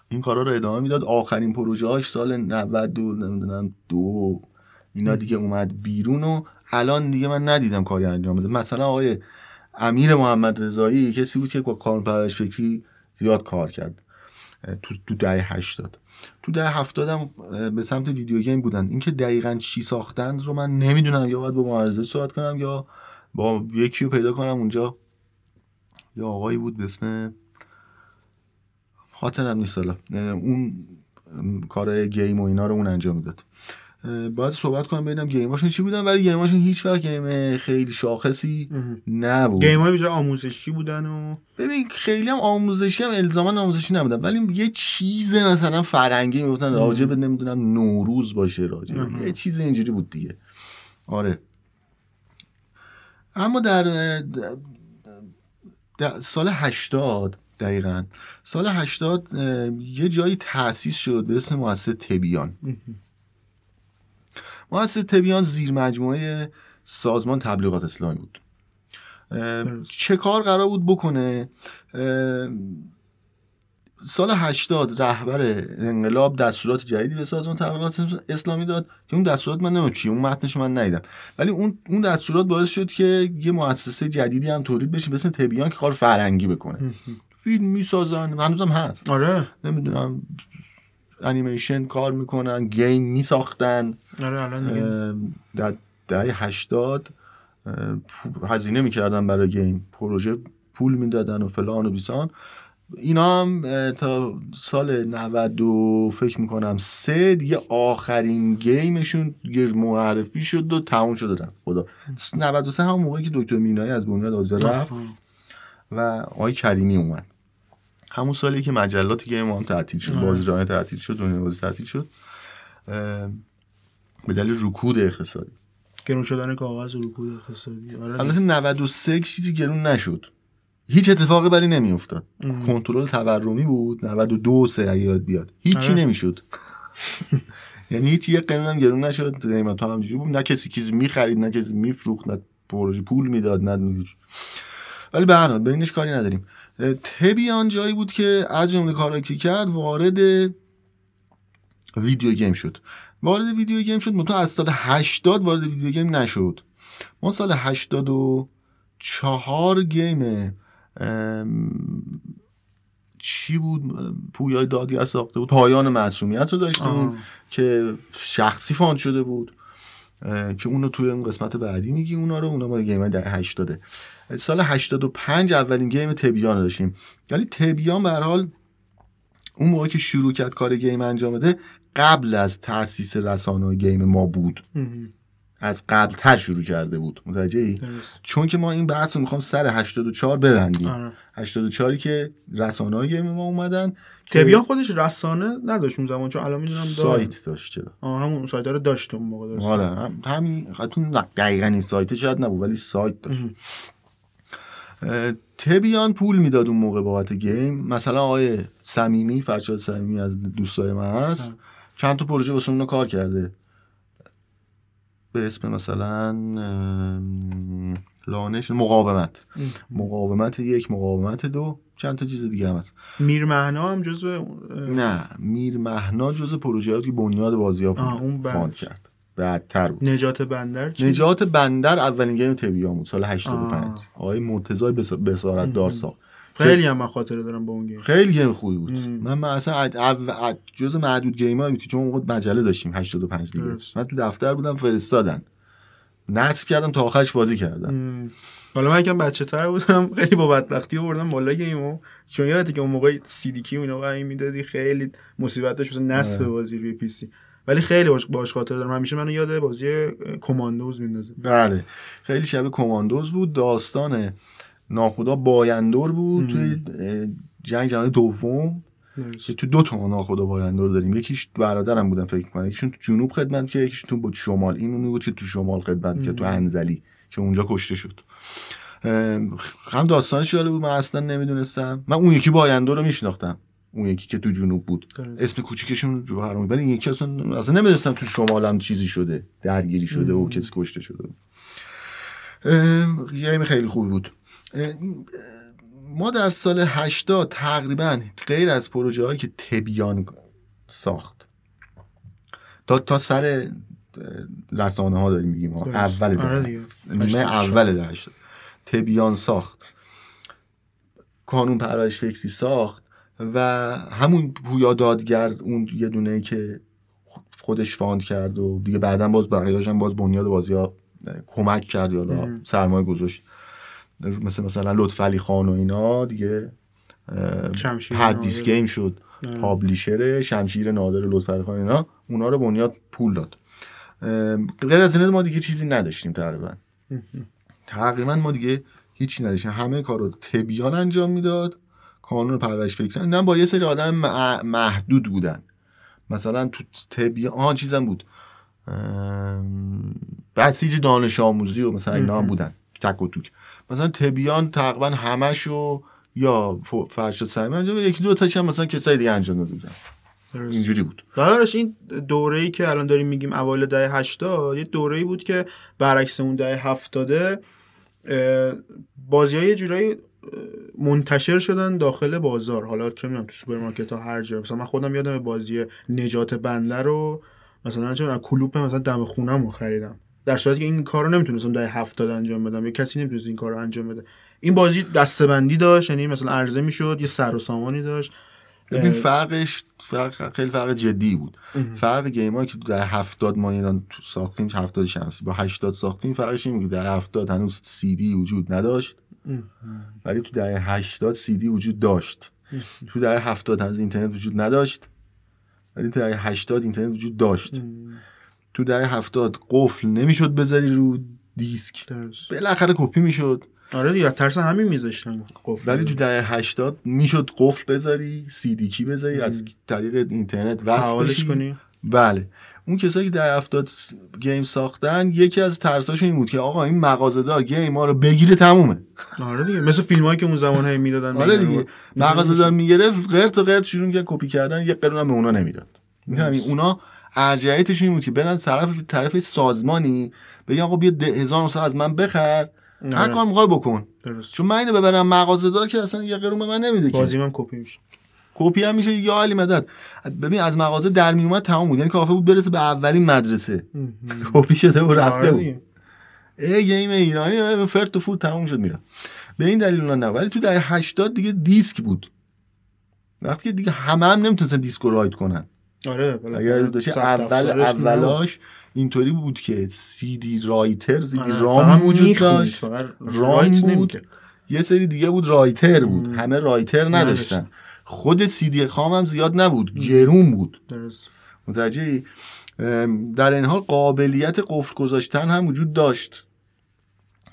این کارا رو ادامه می‌داد. آخرین پروژه هاش سال 92 نمی‌دونم دو. اینا دیگه اومد بیرون و الان دیگه من ندیدم کاری انجام بده. مثلا آقای امیر محمد رضایی کسی بود که با کانون فکری زیاد کار کرد. تو تو دهه 80 تو دهه 70 هم به سمت video game بودن. اینکه دقیقا چی ساختن رو من نمی‌دونم. یا باید با معرضه صحبت کنم یا با یکی رو پیدا کنم اونجا. یا آقایی بود به اسم خاطرم نیست حالا. اون کارهای game و اینا رو اون انجام می‌داد. باید صحبت کنم ببینم game اشون چی بودن ولی game اشون هیچ وقت game خیلی شاخصی نبود. game های آموزشی بودن و ببین خیلی هم آموزشی هم الزاما آموزشی نبودن ولی یه چیز مثلا فرنگی می‌گفتن راجع به نمی‌دونم نوروز باشه راجع یه چیز اینجوری بود دیگه. آره. اما در سال 80 دقیقا سال 80 یه جایی تأسیس شد به اسم مؤسسه تبیان. مؤسسه تبیان زیر مجموعه سازمان تبلیغات اسلامی بود. چه کار قرار بود بکنه؟ سال 80 رهبر انقلاب دستورات جدیدی به سازمان تبلیغات اسلامی داد که اون دستورات من نمی‌دونم چیه اون متنش من ندیدم. ولی اون اون دستورات باعث شد که یه مؤسسه جدیدی هم تولید بشه مثل تبیان که کار فرنگی بکنه. فیلم می‌سازن هنوزم هست. آره. نمی‌دونم. انیمیشن کار می‌کنن گیم میساختن. آره الان در دهه 80 هزینه می‌کردن برای گیم. پروژه پول می‌دادن و فلان و بیسان. اینا هم تا سال 90 فکر می‌کنم سه دیگه آخرین گیمشون معرفی شد و تموم شده رفت. خدا. 93 هم موقعی که دکتر مینایی از بنیاد آزاد رفت و آقای کریمی اومد. همون سالی که مجلات گیم هم تعطیل شد بازیرانه تعطیل شد دنیا بازی تعطیل شد به دلیل رکود اقتصادی. گرون شدن کاغذ و رکود اقتصادی. البته 93 چیزی گرون نشد. هیچ اتفاقی برای نمیافتاد. کنترل تورمی بود 92 سه اگه یاد بیاد. هیچی نمی‌شد. یعنی هیچ یه قانون هم گرون نشد. قیمت هم بود. نه کسی چیزی می‌خرید نه کسی میفروخت نه پروژه پول می‌داد نه ولی به هر حال بینش کاری نداریم. تبیان جایی بود که از جمله کارهایی که کرد وارد ویدیو گیم شد. وارد ویدیو گیم شد. منتها از سال 80 وارد ویدیو گیم نشد. ما سال 84 game چی بود؟ پویای دادی ساخته بود. پایان معصومیت رو داشتیم. که شخصی fund شده بود که اونو توی اون قسمت بعدی میگی اونا رو. اونا ما game دهه 80 سال 85 اولین game تبیان رو داشتیم. ولی تبیان به حال اون موقع که شروع کرد کار game انجام بده قبل از تاسیس رسانه game ما بود. از قبل تر شروع کرده بود. متوجه ای؟ چون که ما این بحث رو می‌خوام سر 84 ببندیم. آره. 84 که رسانه های گیم ما اومدن. تبیان خودش رسانه نداشت اون زمان چون الان می‌دونم سایت داشت چرا؟ آه همون سایت رو داشت اون موقع داشت آره هم همین خاطر دقیقاً این سایت شاید نبود ولی سایت داشت. تبیان پول می‌داد اون موقع بابت گیم. مثلا آقای صمیمی فرشاد صمیمی از دوستای من هست چند تا پروژه واسه اون کار کرده. به اسم مثلا لانش مقاومت. مقاومت یک مقاومت دو چند تا چیز دیگه هم هست. میر مهنا هم جزو نه میر مهنا جزو پروژه که بنیاد بازی ها اون fund کرد. بعدتر بود. نجات بندر چی؟ نجات بندر اولین game تبیان بود سال 85 آقای مرتضی بسارت دار ساخت. خیلی هم من خاطره دارم با اون game. خیلی game خوبی بود. من, من اصلا جز معدود gamer بود چون موقع مجله داشتیم 85 دیگه. من تو دفتر بودم فرستادن. نصب کردم تا آخرش بازی کردم حالا من یکم بچه تر بودم خیلی با بدبختی بردم بالا game و. چون یادته که اون موقع CD key و اینا می‌دادی خیلی مصیبتش مثلا نصب. بازی روی PC. ولی خیلی باش, باش خاطر دارم همیشه منو یاد بازی Commandos میندازه. بله. خیلی شبیه کماندوز بود. داستان ناخدا بایندور بود. توی جنگ جهانی دوم. که تو دو تا ناخدا بایندور داریم. یکیش برادرم بودن فکر کنم یکیشون تو جنوب خدمت که یکیش تو بود شمال. این اونی بود که تو شمال خدمت که تو انزلی که اونجا کشته شد. هم داستانش جالب بود. من اصلا نمی‌دونستم. من اون یکی بایندور رو میشناختم. اون یکی که تو جنوب بود. اسم کوچیکشون رو برام ولی این یکی اصلا اصلا نمی‌دونستم تو شمال هم چیزی شده. درگیری شده و کسی کشته شده. یه خیلی خوبی بود. ما در سال 80 تقریبا غیر از پروژه هایی که تبیان ساخت. تا تا سر رسانه ها داریم میگیم. اول آره نیمه اول ده تبیان ساخت. کانون پرایش فکری ساخت. و همون پویا دادگرد اون یه دونه که خودش فاند کرد و دیگه بعدا باز بقیه‌اش هم باز بنیاد بازی ها کمک کرد یا سرمایه گذاشت. مثل مثلا لطف خان و اینا دیگه پردیس گیم شد. پابلیشر شمشیر نادر لطف علی خان اینا اونا رو بنیاد پول داد. غیر از ما دیگه چیزی نداشتیم تقریبا. تقریبا ما دیگه هیچی نداشتیم. همه کار رو تبیان انجام می‌داد. کانون پرورش فکر نه با یه سری آدم محدود بودن. مثلا تو تبیان آن چیزم بود. بسیج دانش آموزی و مثلا اینا هم بودن. تک و توک. مثلا تبیان تقریبا همشو یا فرشاد سعیم انجام یکی دو تاش هم مثلا کسای دیگه انجام داده بودن. اینجوری بود. داداش این دوره ای که الان داریم میگیم اوایل دهه 80 یه دوره ای بود که برعکس اون دهه 70 بازی های جورایی منتشر شدن داخل بازار. حالا چه می‌دونم تو سوپرمارکت ها هر جا. مثلا من خودم یادم بازی نجات بندر رو مثلا چون کلوپ مثلا دم خونم خریدم. در صورتی که این کار رو نمی‌تونستم در هفتاد انجام بدم. یا کسی نمی‌تونست این کار رو انجام بده. این بازی دستبندی داشت یعنی مثلا عرضه می‌شد یه سر و سامانی داشت. ببین فرقش فرق خیلی فرق جدی بود. فرق گیم که در هفتاد ما ایران ساختیم هفتاد شمسی با هشتاد ساختیم فرقش این بود در هفتاد هنوز سی دی وجود نداشت. ولی تو در هشتاد سی دی وجود داشت. تو دهه هفتاد هنوز اینترنت وجود نداشت. ولی تو دهه هشتاد اینترنت وجود داشت. تو دهه هفتاد قفل نمی‌شد بذاری رو دیسک. بالاخره کپی می‌شد. آره دیگه ترس همین میذاشتن قفل ولی تو دهه 80 می‌شد قفل بذاری CD key بذاری از طریق اینترنت وصل کنی. بله. اون کسایی که دهه 70 game ساختن یکی از ترساش این بود که آقا این مغازه‌دار game ما رو بگیره تمومه. آره دیگه مثل فیلمایی که اون زمان های می‌دادن آره دیگه. مغازه‌دار می‌گرفت غیر تا غیر شروع که کپی کردن یه قرون به اونا نمی‌داد. میگم اونا ارجحیتش این بود که برن طرف طرف سازمانی بگن آقا بیا 1000 از من بخر. هر. کار می‌خوای بکن. درست. چون من اینو ببرم مغازه دار که اصلا یه قرون به من نمیده بازی من کپی میشه. کپی هم میشه یا علی مدد. ببین از مغازه در میومد تمام بود. یعنی کافه بود برسه به اولین مدرسه. کپی شده و رفته آره بود. ای game ایرانی فرت و فوت تمام شد میره به این دلیل اونا نه ولی تو دهه 80 دیگه دیسک بود. وقتی دیگه همه هم نمی‌تونستن دیسک رو write کنن. آره اگر اول اولاش اینطوری بود که CD writer CD-ROM وجود داشت ROM بود. یه سری دیگه بود writer بود. همه writer نداشتن. خود سی دی خام هم زیاد نبود گرون بود. درست. متوجه در این حال قابلیت قفل گذاشتن هم وجود داشت.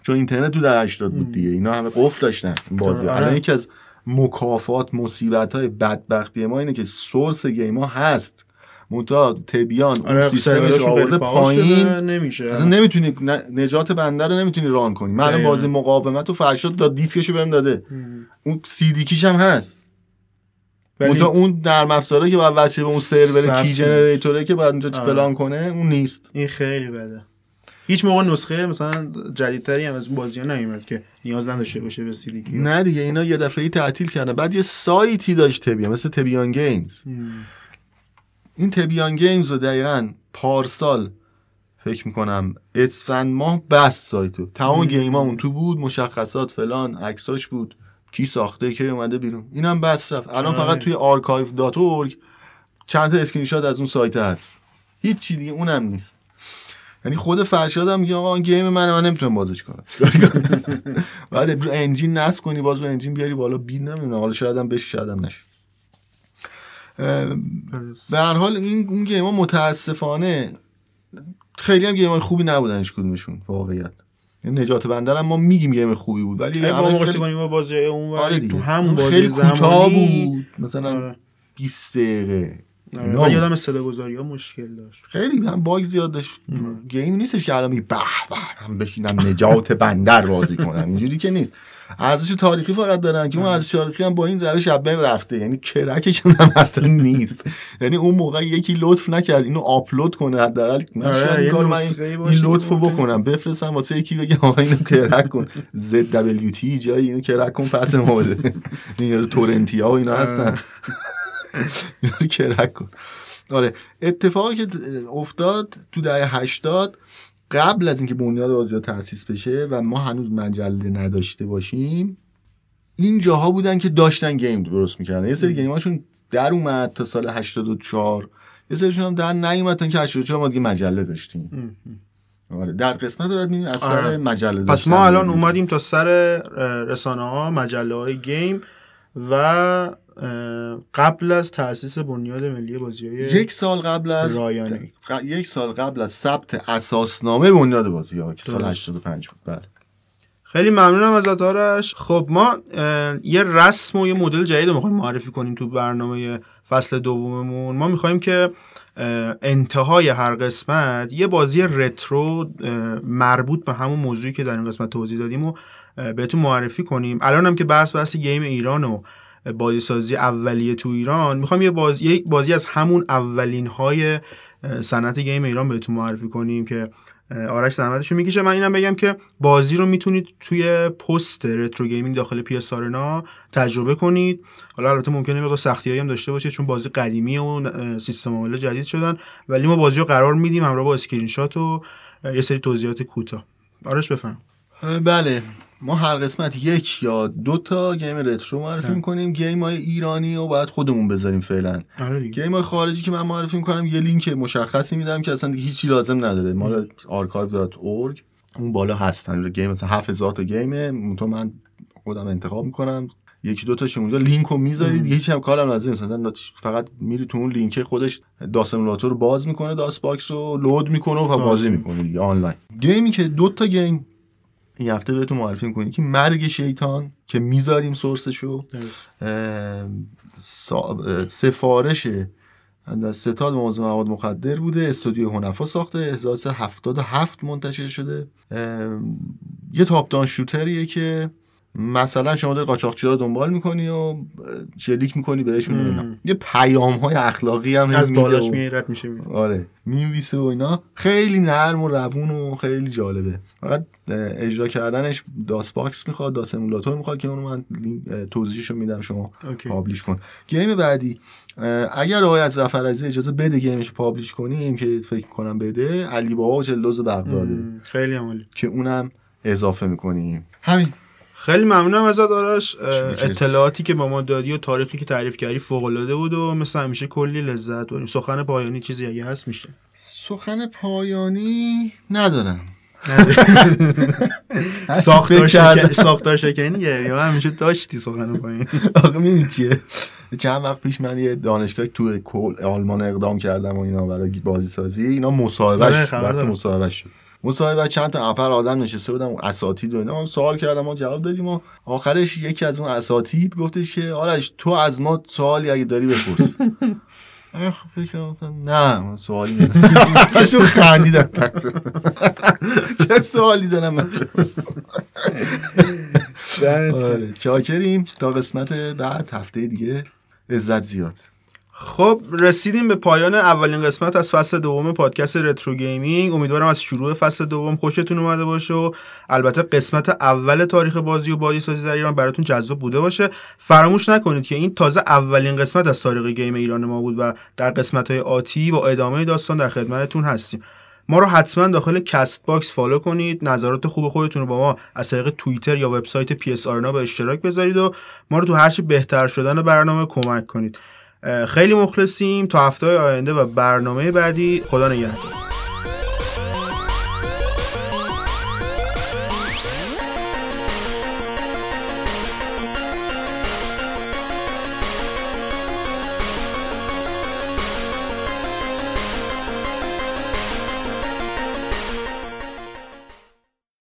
چون اینترنت تو در 80 بود دیگه اینا همه قفل داشتن بازی. الان یکی از مکافات مصیبت های بدبختی ما اینه که سورس گیم ها هست. منتها تبیان اون آره، سیستمش آورده پایین. نمیشه. اصلا نمی‌تونی نجات بنده رو نمی‌تونی ران کنی. من بازی مقاومت و فرشاد داد دیسکشو بهم داده. اون سی دی کیش هم هست. منتها اون در افزاره که باید وصل به اون سرور کی جنریتوره که باید اونجا آره. پلان کنه اون نیست. این خیلی بده. هیچ موقع نسخه مثلا جدیدتری هم از بازی نیومد که نیاز نداشته باشه به سی دی نه دیگه اینا یه دفعه تعطیل کردن. بعد یه سایتی داشت تبیان مثل تبیان گیمز. این تبیان گیمز رو دقیقا پارسال فکر می‌کنم اسفند ماه بس سایتو تمام گیم اون تو بود مشخصات فلان عکساش بود. کی ساخته کی اومده بیرون. اینم بست رفت. الان فقط توی archive dot چند تا اسکرین شات از اون سایت هست. هیچ چی دیگه اونم نیست. یعنی خود فرشاد هم میگه آقا game من من نمی‌تونم بازش کنم. بعد engine نصب کنی باز رو engine بیاری بالا. باید نمی‌دونم حالا شاید هم بشه شاید هم نشه. به هر حال این اون game ها متاسفانه خیلی هم game های خوبی نبودن هیچ کدومشون واقعیت. یعنی نجات بندر هم ما میگیم game خوبی بود ولی با مقایسه کنیم با بازی اون آره تو همون بازی خیلی کوتاه بود. مثلا 20 آره. دقیقه. آره. یادم صدا گذاری ها مشکل داشت. خیلی هم bug زیاد داشت. game نیستش که الان به به هم بشینم نجات بندر بازی کنم. اینجوری که نیست. ارزش تاریخی فقط دارن که اون ارزش تاریخی هم با این روش از رفته. یعنی crack ش هم حتی نیست. یعنی اون موقع یکی لطف نکرد اینو آپلود کنه حداقل. من آره کار من این لطفو بکنم. بفرستم واسه یکی بگم آقا اینو crack کن. ZWT جای اینو crack کن پس ما بده این تورنتیا و اینا هستن. اینو کرک کن. آره اتفاقی که افتاد تو دهه 80 قبل از اینکه بنیاد بازی تاسیس بشه و ما هنوز مجله نداشته باشیم این جاها بودن که داشتن گیم درست می‌کردن. یه سری گیماشون در اومد تا سال 84 یه سریشون هم در نیومد تا که 84 ما دیگه مجله داشتیم. آره در قسمت بعد می‌بینیم از سر آره. مجله پس ما الان اومدیم تا سر رسانه ها مجله های گیم و قبل از تاسیس بنیاد ملی بازی های یک سال قبل از رایانی. یک سال قبل از ثبت اساسنامه بنیاد بازی ها که سال 85 بود. بله. خیلی ممنونم از آرش خب ما یه رسم و یه مدل جدید رو می‌خوایم معرفی کنیم تو برنامه فصل دوممون. ما می‌خوایم که انتهای هر قسمت یه بازی رترو مربوط به همون موضوعی که در این قسمت توضیح دادیم و بهتون معرفی کنیم. الان هم که بحث بحث game ایران و بازی سازی اولیه تو ایران. می‌خوام یه بازی یک بازی از همون اولین های صنعت game ایران بهتون معرفی کنیم که آرش زحمتشو می‌کشه. من اینم بگم که بازی رو می‌تونید توی پست Retro Gaming داخل PC تجربه کنید. حالا البته ممکنه مقدار سختیایی هم داشته باشه چون بازی قدیمی و سیستم عامل جدید شدن. ولی ما بازی رو قرار میدیم. همراه با اسکرین شات و یه سری توضیحات کوتاه. آرش بفرما. بله. ما هر قسمت یک یا دو تا game retro معرفی می‌کنیم. game های ایرانی و باید خودمون بذاریم فعلا. آره game های خارجی که من معرفی می‌کنم یه لینک مشخصی میدم که اصلا دیگه هیچی لازم نداره. مال archive.org اون بالا هستن. game مثلا 7000 تا game ه تو من خودم انتخاب می‌کنم. یکی دو تاش اونجا لینک رو می‌ذارید. هیچ هم کارم لازم مثلا فقط میری تو اون لینک خودش DOS رو باز می‌کنه DOSBox رو load می‌کنه و بازی می‌کنه دیگه آنلاین. game ی که دو تا game این هفته بهتون معرفی می‌کنیم. که مرگ شیطان که می‌ذاریم source شو. سفارش ستاد موضوع مواد مخدر بوده. استودیو هنفا ساخته. 1377 منتشر شده. یه top shooter یه که مثلا شما داری قاچاقچی رو دنبال می‌کنی و شلیک می‌کنی بهشون اینا. یه پیام های اخلاقی هم از بالاش رد میشه آره می‌نویسه و اینا. خیلی نرم و روون و خیلی جالبه. فقط اجرا کردنش داس باکس می‌خواد داس امولاتور می‌خواد که اونو من توضیحشو میدم شما پابلیش کن. گیم بعدی اگر آقای از زفر اجازه بده گیمش پابلیش کنیم که فکر کنم بده علی بابا و جلوز بغداده خیلی عمالی که اونم اضافه می‌کنیم. همین. خیلی ممنونم ازت آرش. اطلاعاتی که با ما دادی و تاریخی که تعریف کردی فوق العاده بود و مثل همیشه کلی لذت بریم سخن پایانی چیزی اگه هست میشه؟ سخن پایانی ندارم. ساختار شکن ساختار شکنی یا همیشه داشتی سخن پایین آقا می‌دونی چیه؟ چند وقت پیش من یه دانشگاه تو آلمان اقدام کردم و اینا برای بازی سازی اینا مصاحبهش وقت مصاحبهش شد مصاحبه چند تا اپر آدم نشسته بودم اساتید و اینا. سوال کردم ما جواب دادیم و آخرش یکی از اون اساتید گفتش که آرش تو از ما سوالی اگه داری بپرس. خب نه سوالی ندارم. خندیدم. چه سوالی دارم من؟ آره، چاکریم. تا قسمت بعد هفته دیگه عزت زیاد. خب رسیدیم به پایان اولین قسمت از فصل دوم پادکست Retro Gaming. امیدوارم از شروع فصل دوم خوشتون اومده باشه و البته قسمت اول تاریخ بازی و بازی سازی در ایران براتون جذاب بوده باشه. فراموش نکنید که این تازه اولین قسمت از تاریخ game ایران ما بود و در قسمت های آتی با ادامه داستان در خدمتتون هستیم. ما رو حتما داخل Castbox فالو کنید. نظرات خوب خودتون رو با ما از طریق توییتر یا وبسایت پی اس به اشتراک بذارید و ما رو تو هرچی بهتر شدن برنامه کمک کنید. خیلی مخلصیم. تا هفته آینده و برنامه بعدی خدا نگهدار.